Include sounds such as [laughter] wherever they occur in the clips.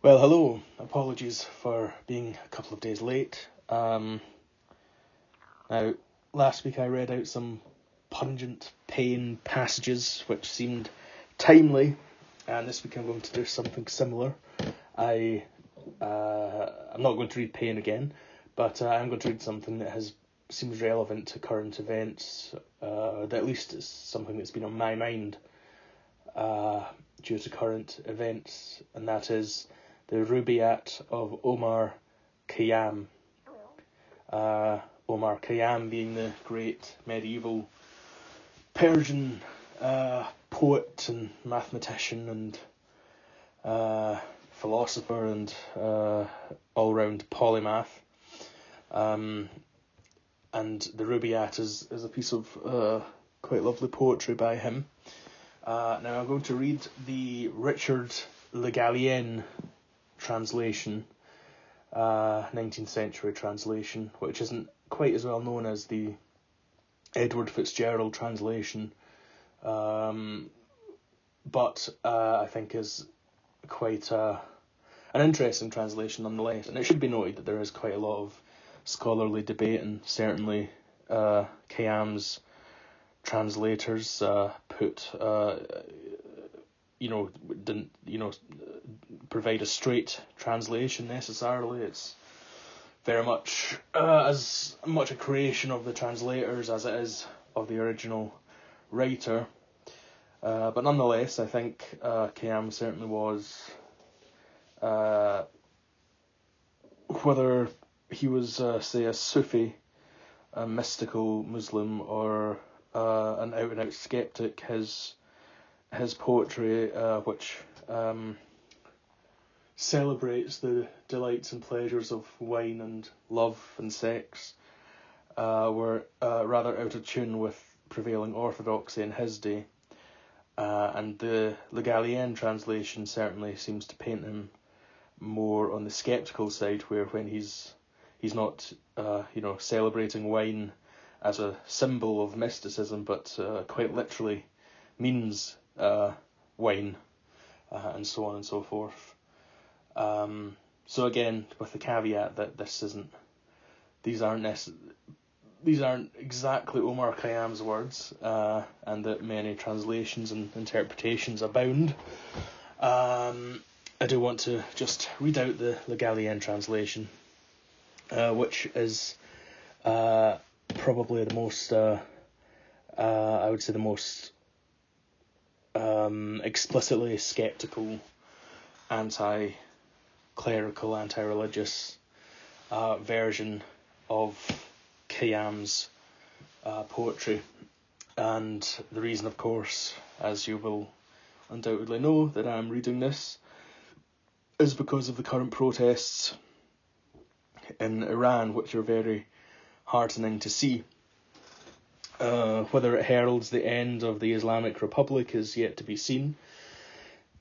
Well, hello. Apologies for being a couple of days late. Um, now, last week I read out some pungent Paine passages which seemed timely, and this week I'm going to do something similar. I uh, I'm not going to read Paine again, but uh, I'm going to read something that has seems relevant to current events, uh, that at least is something that's been on my mind uh, due to current events, and that is the Rubaiyat of Omar Khayyam. Uh, Omar Khayyam being the great medieval Persian uh, poet and mathematician and uh, philosopher and uh, all round polymath. Um, and the Rubaiyat is, is a piece of uh, quite lovely poetry by him. Uh, now I'm going to read the Richard Le Gallienne translation, uh, 19th century translation, which isn't quite as well known as the Edward Fitzgerald translation, um, but uh, I think is quite uh, an interesting translation nonetheless. And it should be noted that there is quite a lot of scholarly debate, and certainly uh, Khayyam's translators uh, put, uh, you know, didn't you know provide a straight translation necessarily. It's very much uh, as much a creation of the translators as it is of the original writer. Uh, but nonetheless, I think uh, Khayyam certainly was, uh, whether he was, uh, say, a Sufi, a mystical Muslim, or uh, an out and out skeptic, his his poetry, uh, which um, celebrates the delights and pleasures of wine and love and sex, uh, were uh, rather out of tune with prevailing orthodoxy in his day. Uh, and the Le translation certainly seems to paint him more on the skeptical side, where when he's he's not uh, you know celebrating wine as a symbol of mysticism, but uh, quite literally means uh, wine, uh, and so on and so forth. Um, so again, with the caveat that this isn't, these aren't necess- these aren't exactly Omar Khayyam's words, uh, and that many translations and interpretations abound. Um, I do want to just read out the Le Gallienne translation, uh, which is uh, probably the most, uh, uh, I would say, the most um, explicitly skeptical, anti clerical, anti religious uh, version of Khayyam's uh, poetry. And the reason, of course, as you will undoubtedly know, that I'm reading this is because of the current protests in Iran, which are very heartening to see. Uh, whether it heralds the end of the Islamic Republic is yet to be seen.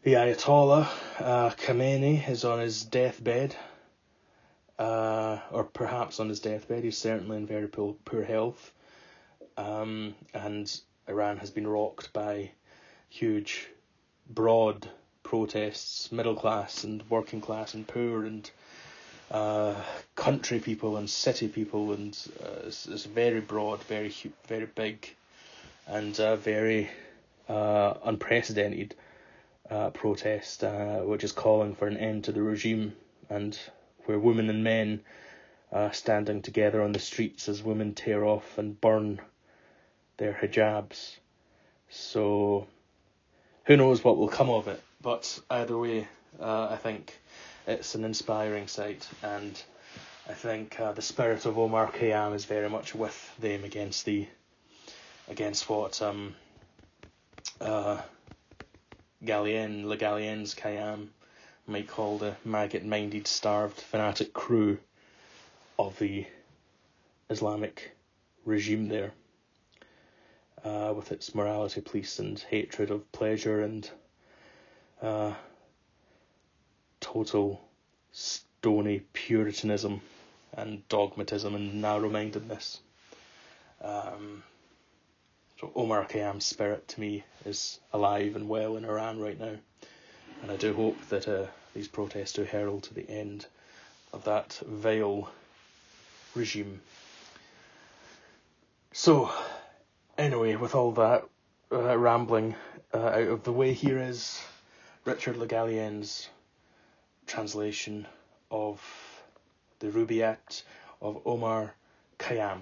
The Ayatollah uh, Khamenei is on his deathbed, uh, or perhaps on his deathbed. He's certainly in very poor, poor health, um, and Iran has been rocked by huge, broad protests, middle class and working class and poor and uh, country people and city people, and uh, it's, it's very broad, very very big, and uh, very uh, unprecedented uh, protest, uh, which is calling for an end to the regime, and where women and men uh, standing together on the streets as women tear off and burn their hijabs. So, who knows what will come of it? But either way, uh, I think it's an inspiring sight, and I think uh, the spirit of Omar Khayyam is very much with them against the against what um uh Gallienne, Le Gallienne's Khayyam might call the maggot-minded, starved, fanatic crew of the Islamic regime there, uh, with its morality police and hatred of pleasure and uh, total stony puritanism and dogmatism and narrow-mindedness. Um, so Omar Khayyam's spirit to me is alive and well in Iran right now. and I do hope that uh, these protests do herald to the end of that vile regime. So, anyway, with all that uh, rambling uh, out of the way, here is Richard Le Gallienne's translation of the Rubaiyat of Omar Khayyam.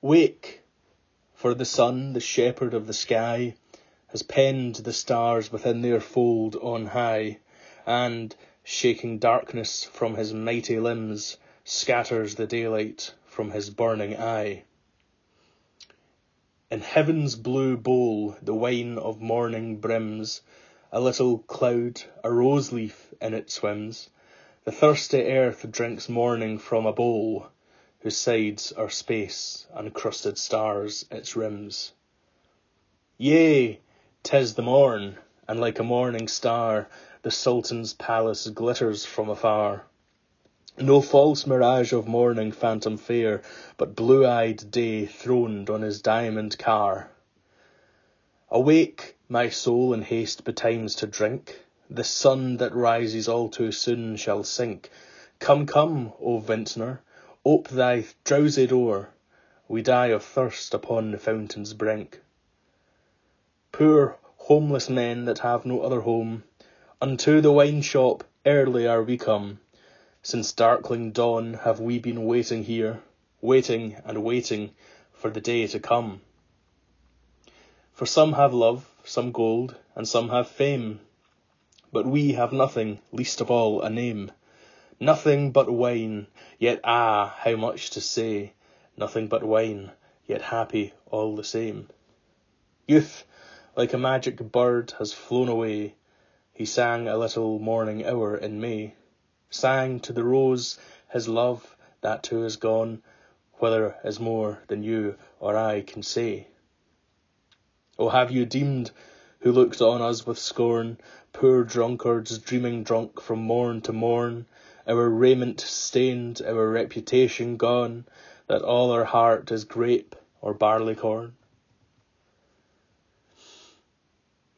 Wake, for the sun, the shepherd of the sky, has penned the stars within their fold on high, and, shaking darkness from his mighty limbs, scatters the daylight from his burning eye. In heaven's blue bowl the wine of morning brims, a little cloud, a rose leaf, in it swims. The thirsty earth drinks morning from a bowl, whose sides are space, and crusted stars its rims. Yea, 'tis the morn, and like a morning star, the Sultan's palace glitters from afar. No false mirage of morning phantom fair, but blue-eyed day throned on his diamond car. Awake, my soul, in haste betimes to drink. The sun that rises all too soon shall sink. Come, come, O vintner, Ope thy drowsy door, we die of thirst upon the fountain's brink. Poor homeless men that have no other home, unto the wine shop early are we come. Since darkling dawn have we been waiting here, waiting and waiting for the day to come. For some have love, some gold, and some have fame, but we have nothing, least of all a name. Nothing but wine, yet ah, how much to say! Nothing but wine, yet happy all the same. Youth, like a magic bird, has flown away. He sang a little morning hour in May, sang to the rose his love, that too is gone, whether is more than you or I can say. Oh, have you deemed, who looked on us with scorn, poor drunkards dreaming drunk from morn to morn, our raiment stained, our reputation gone, that all our heart is grape or barley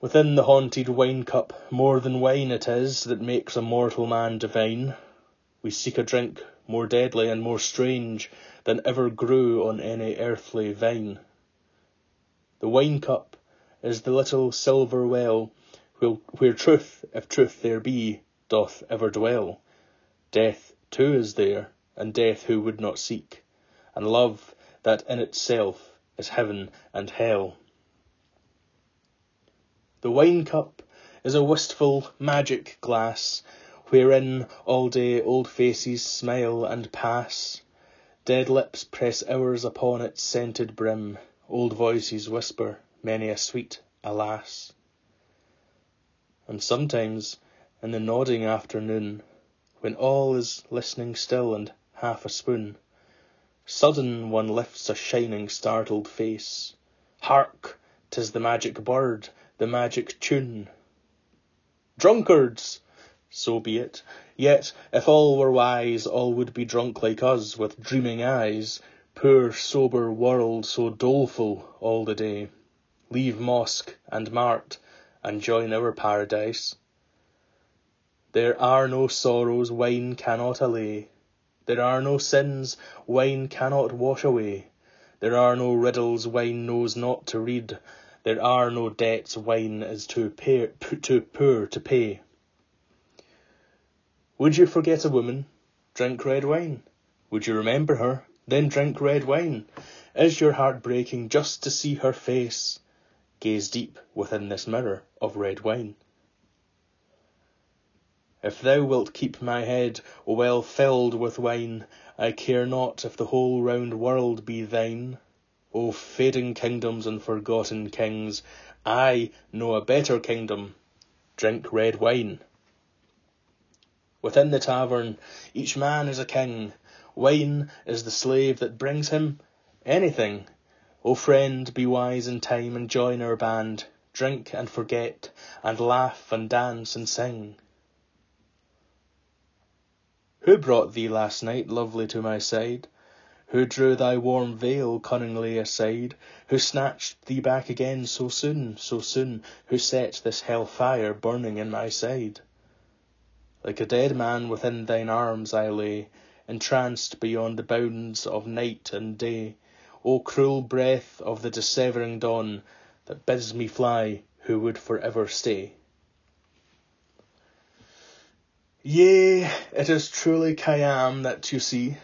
Within the haunted wine cup, more than wine it is that makes a mortal man divine. We seek a drink more deadly and more strange than ever grew on any earthly vine. The wine cup is the little silver well where truth, if truth there be, doth ever dwell. Death, too, is there, and death who would not seek, and love that in itself is heaven and hell. The wine cup is a wistful magic glass, wherein all day old faces smile and pass. Dead lips press hours upon its scented brim, old voices whisper many a sweet alas. And sometimes, in the nodding afternoon, when all is listening still and half a spoon. Sudden one lifts a shining startled face. Hark! 'tis the magic bird, the magic tune. Drunkards! So be it. Yet, if all were wise, all would be drunk like us, with dreaming eyes. Poor sober world, so doleful all the day. Leave mosque and mart, and join our paradise. There are no sorrows wine cannot allay, There are no sins wine cannot wash away, There are no riddles wine knows not to read, There are no debts wine is too, too poor to pay. Would you forget a woman? Drink red wine. Would you remember her? Then drink red wine. Is your heart breaking just to see her face? Gaze deep within this mirror of red wine. If thou wilt keep my head well filled with wine, I care not if the whole round world be thine. O fading kingdoms and forgotten kings, I know a better kingdom. Drink red wine. Within the tavern, each man is a king. Wine is the slave that brings him anything. O friend, be wise in time and join our band. Drink and forget, and laugh and dance and sing. Who brought thee last night, lovely, to my side? Who drew thy warm veil cunningly aside, who snatched thee back again so soon, so soon, who set this hell fire burning in my side. Like a dead man within thine arms I lay, entranced beyond the bounds of night and day. O cruel breath of the dissevering dawn that bids me fly, who would for ever stay. Yea, it is truly Khayyam that you see.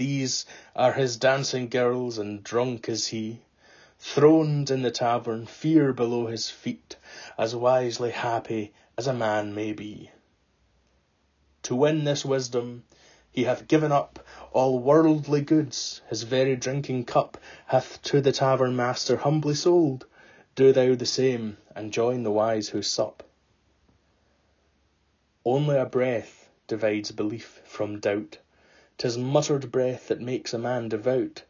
These are his dancing girls, and drunk is he. Throned in the tavern, fear below his feet, as wisely happy as a man may be. To win this wisdom, he hath given up all worldly goods, his very drinking cup hath to the tavern master humbly sold. Do thou the same, and join the wise who sup. Only a breath divides belief from doubt. 'Tis muttered breath that makes a man devout.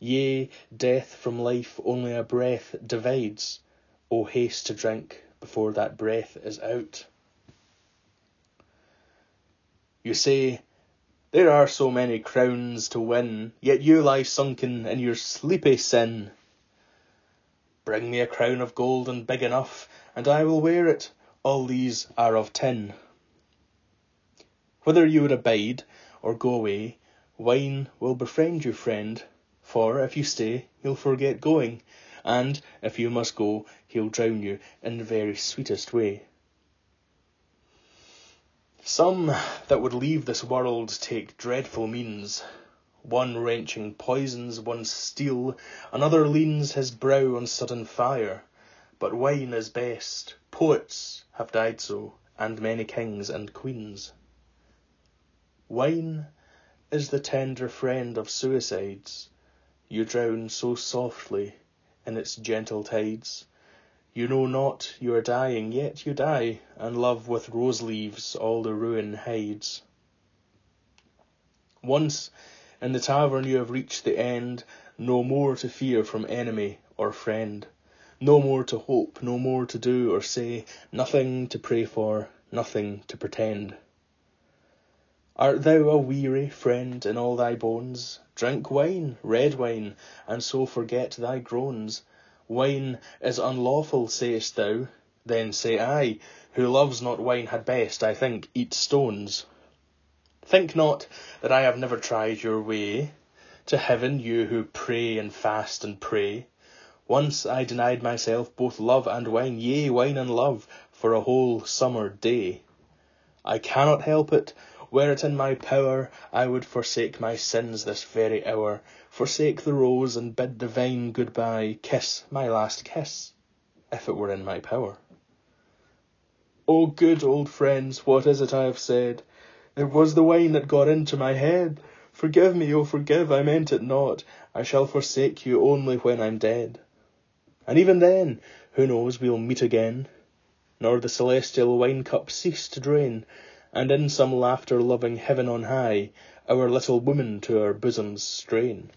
Yea, death from life only a breath divides. O haste to drink before that breath is out. You say, There are so many crowns to win, yet you lie sunken in your sleepy sin. Bring me a crown of gold and big enough, and I will wear it. All these are of tin. Whether you would abide or go away, wine will befriend you, friend, for if you stay, he'll forget going, and if you must go, he'll drown you in the very sweetest way. Some that would leave this world take dreadful means. One wrenching poisons one steel, another leans his brow on sudden fire. But wine is best. Poets have died so, and many kings and queens. Wine is the tender friend of suicides. You drown so softly in its gentle tides. You know not you are dying, yet you die, and love with rose leaves all the ruin hides. Once in the tavern you have reached the end, no more to fear from enemy or friend, no more to hope, no more to do or say, nothing to pray for, nothing to pretend. Art thou a weary friend in all thy bones? Drink wine, red wine, and so forget thy groans Wine is unlawful, sayest thou? Then say I, who loves not wine had best, I think, eat stones. Think not that I have never tried your way to heaven, you who pray and fast and pray. Once I denied myself both love and wine, yea, wine and love, for a whole summer day. I cannot help it, were it in my power, I would forsake my sins this very hour, forsake the rose and bid the vine good-bye, kiss my last kiss, if it were in my power. O good old friends, what is it I have said? It was the wine that got into my head. Forgive me, oh forgive, I meant it not. I shall forsake you only when I'm dead. And even then, who knows we'll meet again, nor the celestial wine cup cease to drain, and in some laughter-loving heaven on high, our little woman to our bosoms strain.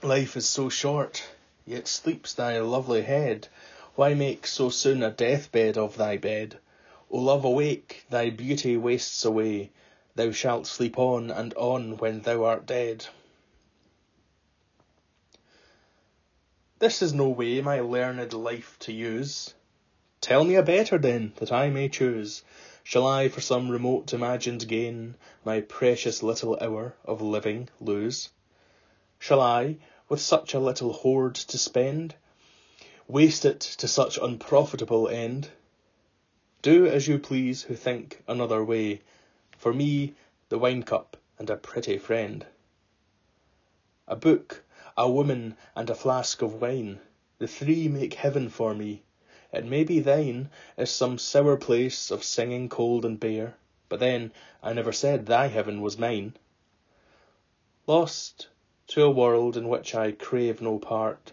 Life is so short, yet sleeps thy lovely head. Why make so soon a deathbed of thy bed? O love, awake! Thy beauty wastes away. Thou shalt sleep on and on when thou art dead. This is no way my learned life to use. Tell me a better, then, that I may choose. Shall I for some remote imagined gain My precious little hour of living lose? Shall I, with such a little hoard to spend, Waste it to such unprofitable end? Do as you please who think another way, For me the wine cup and a pretty friend. A book, a woman, and a flask of wine, The three make heaven for me. It may be thine is some sour place of singing cold and bare, but then I never said thy heaven was mine. Lost to a world in which I crave no part,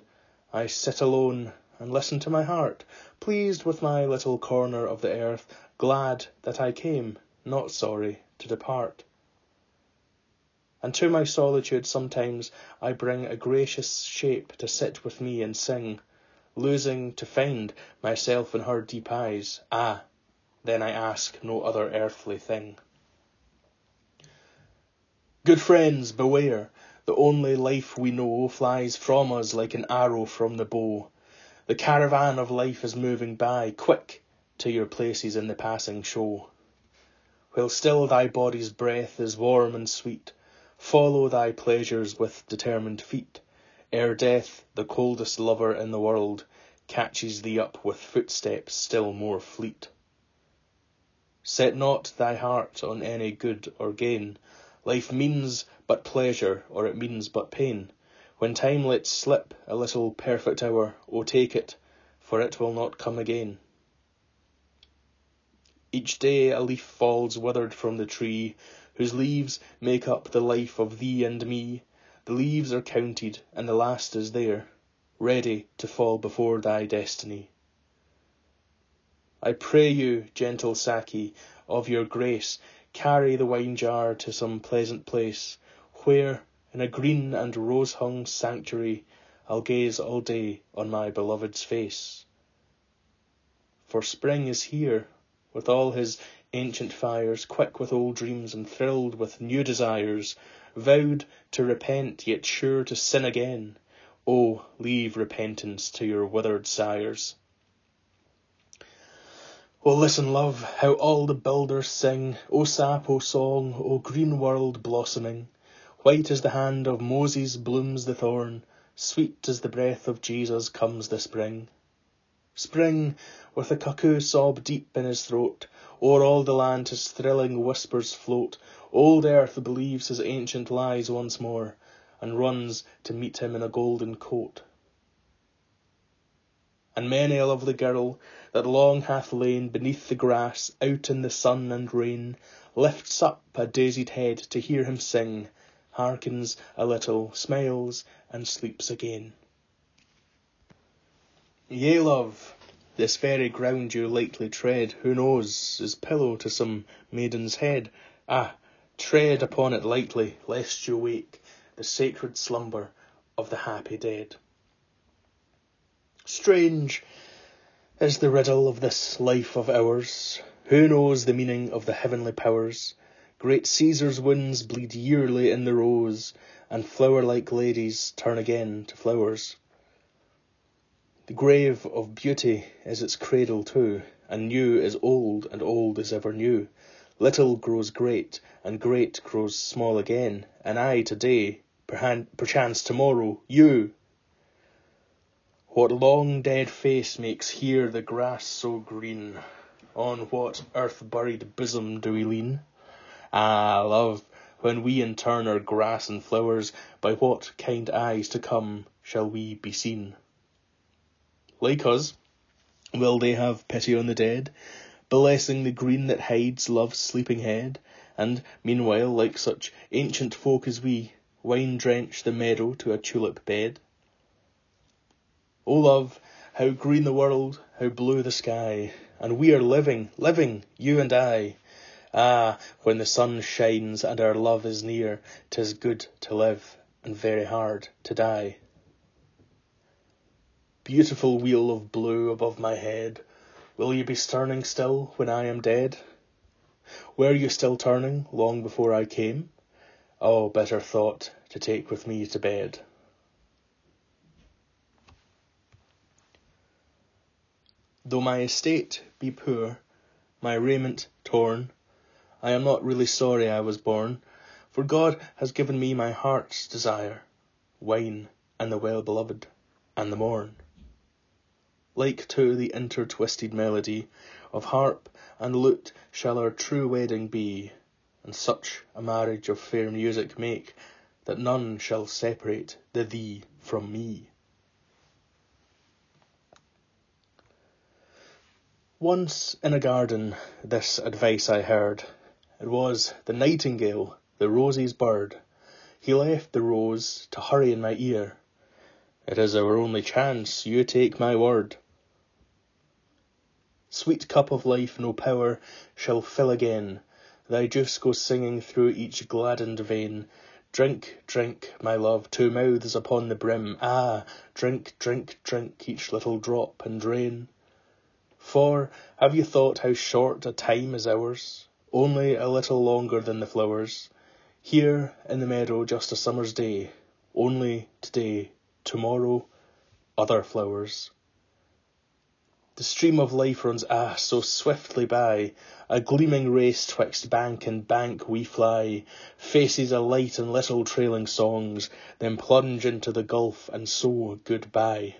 I sit alone and listen to my heart, pleased with my little corner of the earth, glad that I came, not sorry to depart. And to my solitude sometimes I bring a gracious shape to sit with me and sing losing to find myself in her deep eyes, ah, then I ask no other earthly thing. Good friends, beware! The only life we know Flies from us like an arrow from the bow. The caravan of life is moving by. Quick to your places in the passing show. While still thy body's breath is warm and sweet, Follow thy pleasures with determined feet, Ere death, the coldest lover in the world, Catches thee up with footsteps still more fleet. Set not thy heart on any good or gain. Life means but pleasure, or it means but pain. When time lets slip a little perfect hour, O take it, for it will not come again. Each day a leaf falls withered from the tree, Whose leaves make up the life of thee and me. The leaves are counted, and the last is there, Ready to fall before thy destiny. I pray you, gentle Saki, of your grace, Carry the wine jar to some pleasant place, Where, in a green and rose hung sanctuary, I'll gaze all day on my beloved's face. For spring is here, with all his ancient fires, quick with old dreams and thrilled with new desires, vowed to repent yet sure to sin again. Oh, leave repentance to your withered sires. Oh, listen, love, how all the builders sing, O sap, O song, O green world blossoming. White as the hand of Moses blooms the thorn, sweet as the breath of Jesus comes the spring. Spring, with a cuckoo sob deep in his throat, O'er all the land his thrilling whispers float. Old earth believes his ancient lies once more, And runs to meet him in a golden coat. And many a lovely girl, that long hath lain Beneath the grass, out in the sun and rain, Lifts up a daisied head to hear him sing, Hearkens a little, smiles, and sleeps again. Yea, love, this very ground you lightly tread, Who knows, is pillow to some maiden's head. Ah, tread upon it lightly, lest you wake The sacred slumber of the happy dead. Strange is the riddle of this life of ours. Who knows the meaning of the heavenly powers? Great Caesar's wounds bleed yearly in the rose, And flower like ladies turn again to flowers. The grave of beauty is its cradle too, and new is old, and old is ever new. Little grows great, and great grows small again, and I to day, perchance to morrow, you! What long dead face makes here the grass so green? On what earth buried bosom do we lean? Ah, love, when we in turn are grass and flowers, by what kind eyes to come shall we be seen? like us, will they have pity on the dead, blessing the green that hides love's sleeping head, and meanwhile, like such ancient folk as we, wine drench the meadow to a tulip bed? O love, how green the world, how blue the sky, and we are living, living, you and I. Ah, when the sun shines and our love is near, 'tis good to live and very hard to die beautiful wheel of blue above my head, will you be turning still when I am dead? Were you still turning long before I came? Oh, better thought to take with me to bed. Though my estate be poor, my raiment torn, I am not really sorry I was born, for God has given me my heart's desire, wine and the well beloved and the morn like to the intertwisted melody of harp and lute shall our true wedding be, and such a marriage of fair music make that none shall separate the thee from me. Once in a garden this advice I heard. It was the nightingale, the rosie's bird. He left the rose to hurry in my ear. It is our only chance, you take my word. Sweet cup of life no power shall fill again, Thy juice goes singing through each gladdened vein. Drink, drink, my love, two mouths upon the brim, Ah! drink, drink, drink, each little drop and drain. For, have you thought how short a time is ours? Only a little longer than the flowers. Here in the meadow just a summer's day, only today, tomorrow, other flowers. The stream of life runs ah so swiftly by, a gleaming race twixt bank and bank we fly, faces alight in little trailing songs, then plunge into the gulf and so good goodbye.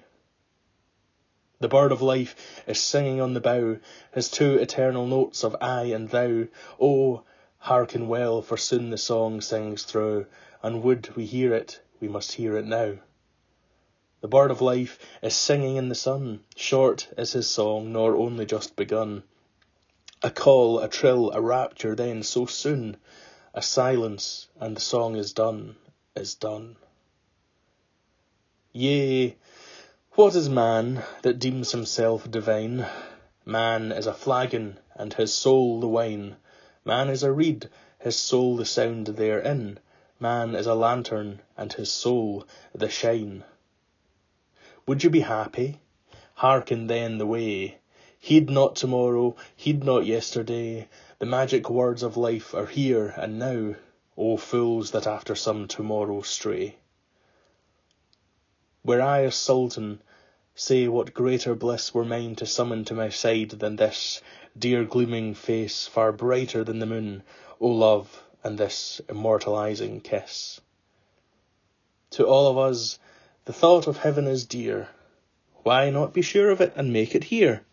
The bird of life is singing on the bough his two eternal notes of I and thou. Oh, hearken well, for soon the song sings through, and would we hear it, we must hear it now. The bird of life is singing in the sun, short is his song, nor only just begun. A call, a trill, a rapture, then so soon, a silence, and the song is done, is done. Yea, what is man that deems himself divine? Man is a flagon, and his soul the wine. Man is a reed, his soul the sound therein. Man is a lantern, and his soul the shine. Would you be happy? Hearken then the way. Heed not tomorrow, heed not yesterday. The magic words of life are here and now. O fools that after some tomorrow stray. Were I a sultan, say what greater bliss were mine to summon to my side than this dear gleaming face far brighter than the moon, O love, and this immortalizing kiss. To all of us the thought of heaven is dear. Why not be sure of it and make it here?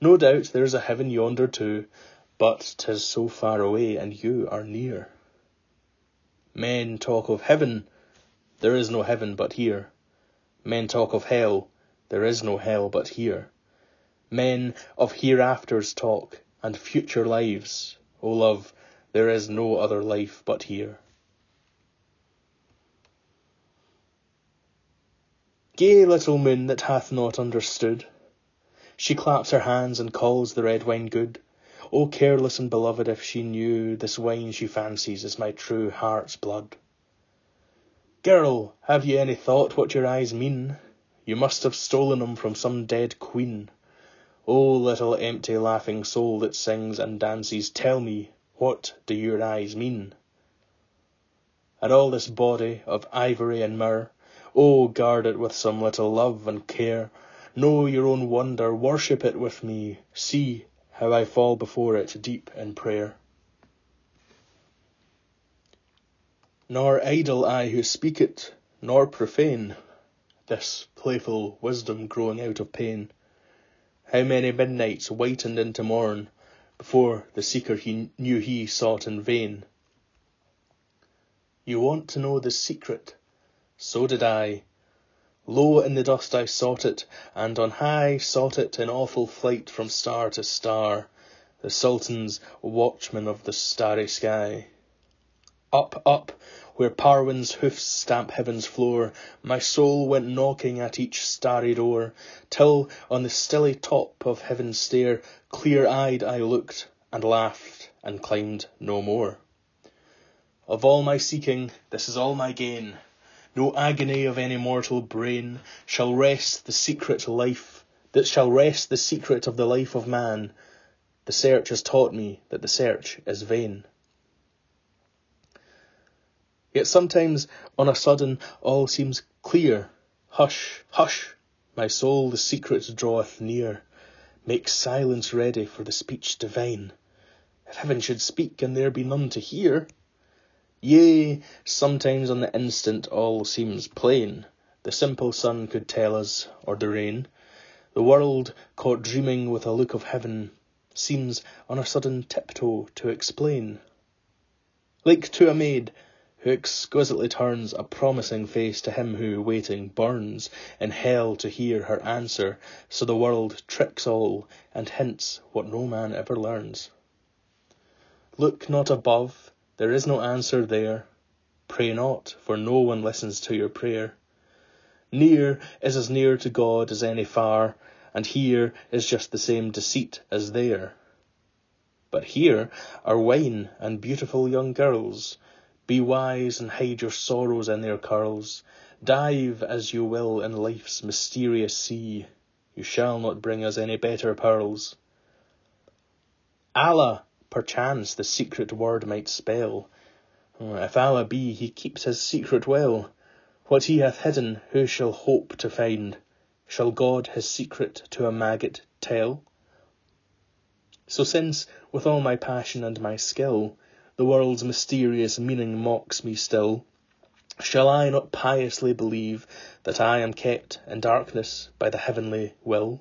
No doubt there's a heaven yonder too, but 'tis so far away and you are near. Men talk of heaven, there is no heaven but here. Men talk of hell, there is no hell but here. Men of hereafters talk, and future lives. O love, there is no other life but here. Gay little moon that hath not understood, She claps her hands and calls the red wine good. O careless and beloved if she knew This wine she fancies is my true heart's blood. Girl, have ye any thought what your eyes mean? You must have stolen 'em from some dead queen. O little empty laughing soul that sings and dances, tell me, what do your eyes mean? And all this body of ivory and myrrh, Oh, guard it with some little love and care. Know your own wonder, worship it with me. See how I fall before it deep in prayer. Nor idle I who speak it, nor profane This playful wisdom growing out of pain. How many midnights whitened into morn Before the seeker he knew he sought in vain. You want to know the secret so did I. Low in the dust I sought it, and on high Sought it in awful flight from star to star, The Sultan's watchman of the starry sky. Up, up, where Parwin's hoofs stamp heaven's floor, My soul went knocking at each starry door, Till on the stilly top of heaven's stair Clear eyed I looked, and laughed, and climbed no more. Of all my seeking, this is all my gain. No agony of any mortal brain Shall rest the secret life, that shall rest the secret of the life of man. The search has taught me that the search is vain. Yet sometimes on a sudden all seems clear. Hush, hush, my soul the secret draweth near. Make silence ready for the speech divine. If heaven should speak and there be none to hear, Yea, sometimes on the instant all seems plain. The simple sun could tell us, or the rain. The world, caught dreaming with a look of heaven, Seems on a sudden tiptoe to explain. Like to a maid, who exquisitely turns A promising face to him who, waiting, burns In hell to hear her answer, so the world Tricks all, and hints what no man ever learns. Look not above there is no answer there. Pray not, for no one listens to your prayer. Near is as near to God as any far, and here is just the same deceit as there. But here are wine and beautiful young girls. Be wise and hide your sorrows in their curls. Dive as you will in life's mysterious sea. You shall not bring us any better pearls. Allah! Perchance the secret word might spell, uh, If Allah be, he keeps his secret well. What he hath hidden, who shall hope to find? Shall God his secret to a maggot tell? So since, with all my passion and my skill, the world's mysterious meaning mocks me still, shall I not piously believe that I am kept in darkness by the heavenly will?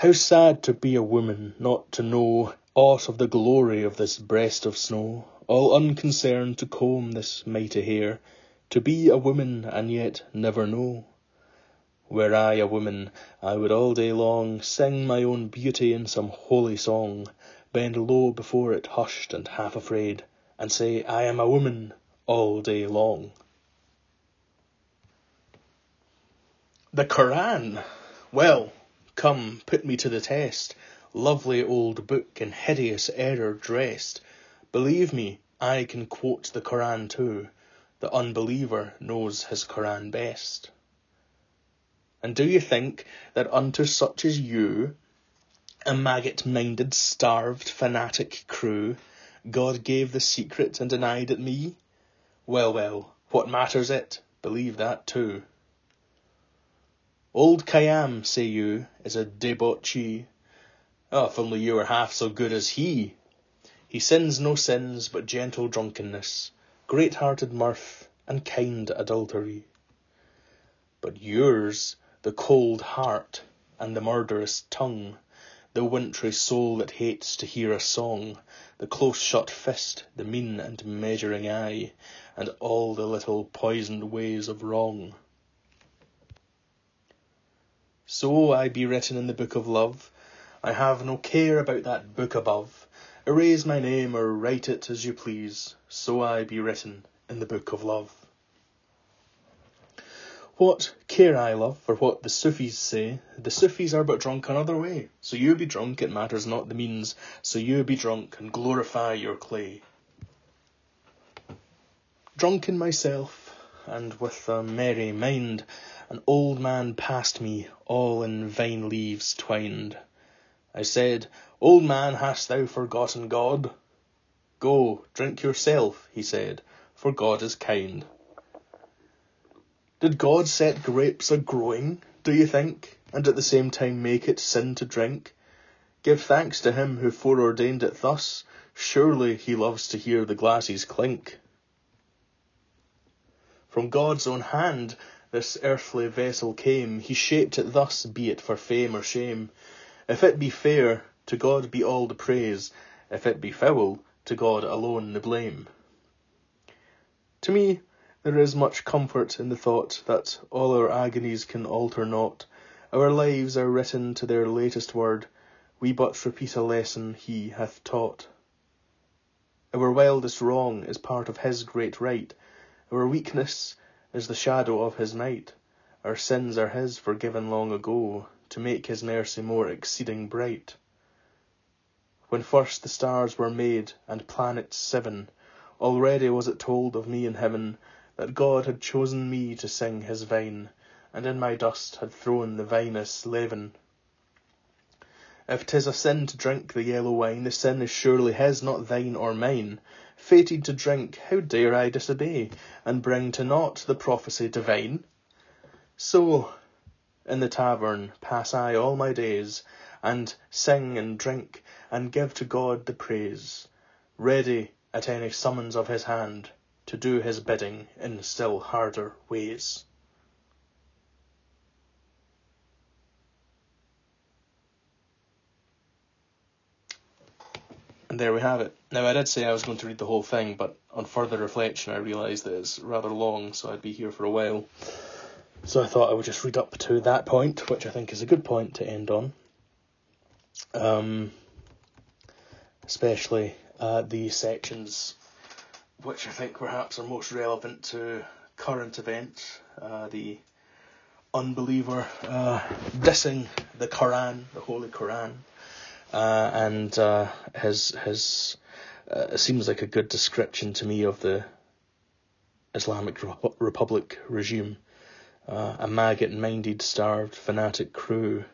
How sad to be a woman, not to know Aught of the glory of this breast of snow, all unconcerned to comb this mighty hair, to be a woman and yet never know. Were I a woman, I would all day long sing my own beauty in some holy song, bend low before it hushed and half afraid, and say I am a woman all day long. The Koran! Well, come, put me to the test lovely old book in hideous error dressed. Believe me, I can quote the Koran too. The unbeliever knows his Koran best. And do you think that unto such as you, a maggot-minded, starved, fanatic crew, God gave the secret and denied it me? Well, well, what matters it? Believe that too. Old Khayyam, say you, is a debauchee, ah, Oh, if only you were half so good as he! He sins no sins but gentle drunkenness, Great-hearted mirth, and kind adultery. But yours the cold heart and the murderous tongue, The wintry soul that hates to hear a song, The close-shut fist, the mean and measuring eye, And all the little poisoned ways of wrong. So I be written in the book of love. I have no care about that book above. Erase my name or write it as you please, so I be written in the book of love. What care I, love, for what the Sufis say? The Sufis are but drunk another way. So you be drunk, it matters not the means. So you be drunk and glorify your clay. Drunk in myself, and with a merry mind, an old man passed me, all in vine leaves twined. I said, Old man, hast thou forgotten God? Go, drink yourself, he said, for God is kind. Did God set grapes a growing, do you think, and at the same time make it sin to drink? Give thanks to him who foreordained it thus. Surely he loves to hear the glasses clink. From God's own hand this earthly vessel came. He shaped it thus, be it for fame or shame. If it be fair, to God be all the praise; if it be foul, to God alone the blame. To me there is much comfort in the thought that all our agonies can alter not. Our lives are written to their latest word; we but repeat a lesson He hath taught. Our wildest wrong is part of His great right; our weakness is the shadow of His might; our sins are His forgiven long ago to make his mercy more exceeding bright. When first the stars were made, and planets seven, Already was it told of me in heaven, That God had chosen me to sing his vine, And in my dust had thrown the vinous leaven. If 'tis a sin to drink the yellow wine, The sin is surely his, not thine or mine. Fated to drink, how dare I disobey, And bring to naught the prophecy divine? So in the tavern pass I all my days, And sing and drink, and give to God the praise, Ready, at any summons of his hand, To do his bidding in still harder ways. There we have it. Now, I did say I was going to read the whole thing, but on further reflection, I realised that it's rather long, so I'd be here for a while. So I thought I would just read up to that point, which I think is a good point to end on. Um, especially uh, the sections which I think perhaps are most relevant to current events. Uh, the unbeliever uh, dissing the Quran, the Holy Quran, uh, and uh, his his uh, seems like a good description to me of the Islamic Republic regime uh, a maggot-minded, starved, fanatic crew.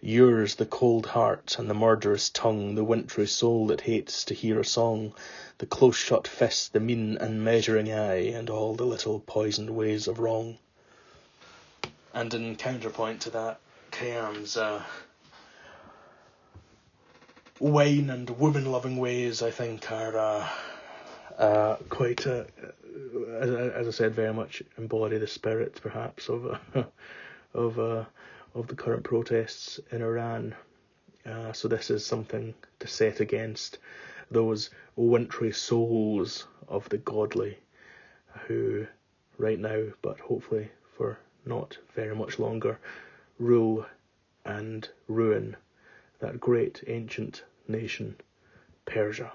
Yours the cold heart and the murderous tongue, the wintry soul that hates to hear a song, the close shut fist, the mean and measuring eye, and all the little poisoned ways of wrong. And in counterpoint to that, Khayyam's uh, wine and woman loving ways, I think, are uh, uh, quite, uh, as, as, I said, very much embody the spirit, perhaps, of uh, [laughs] of uh, of the current protests in Iran. Uh, so this is something to set against those wintry souls of the godly who, right now, but hopefully for not very much longer, rule and ruin that great ancient nation, Persia.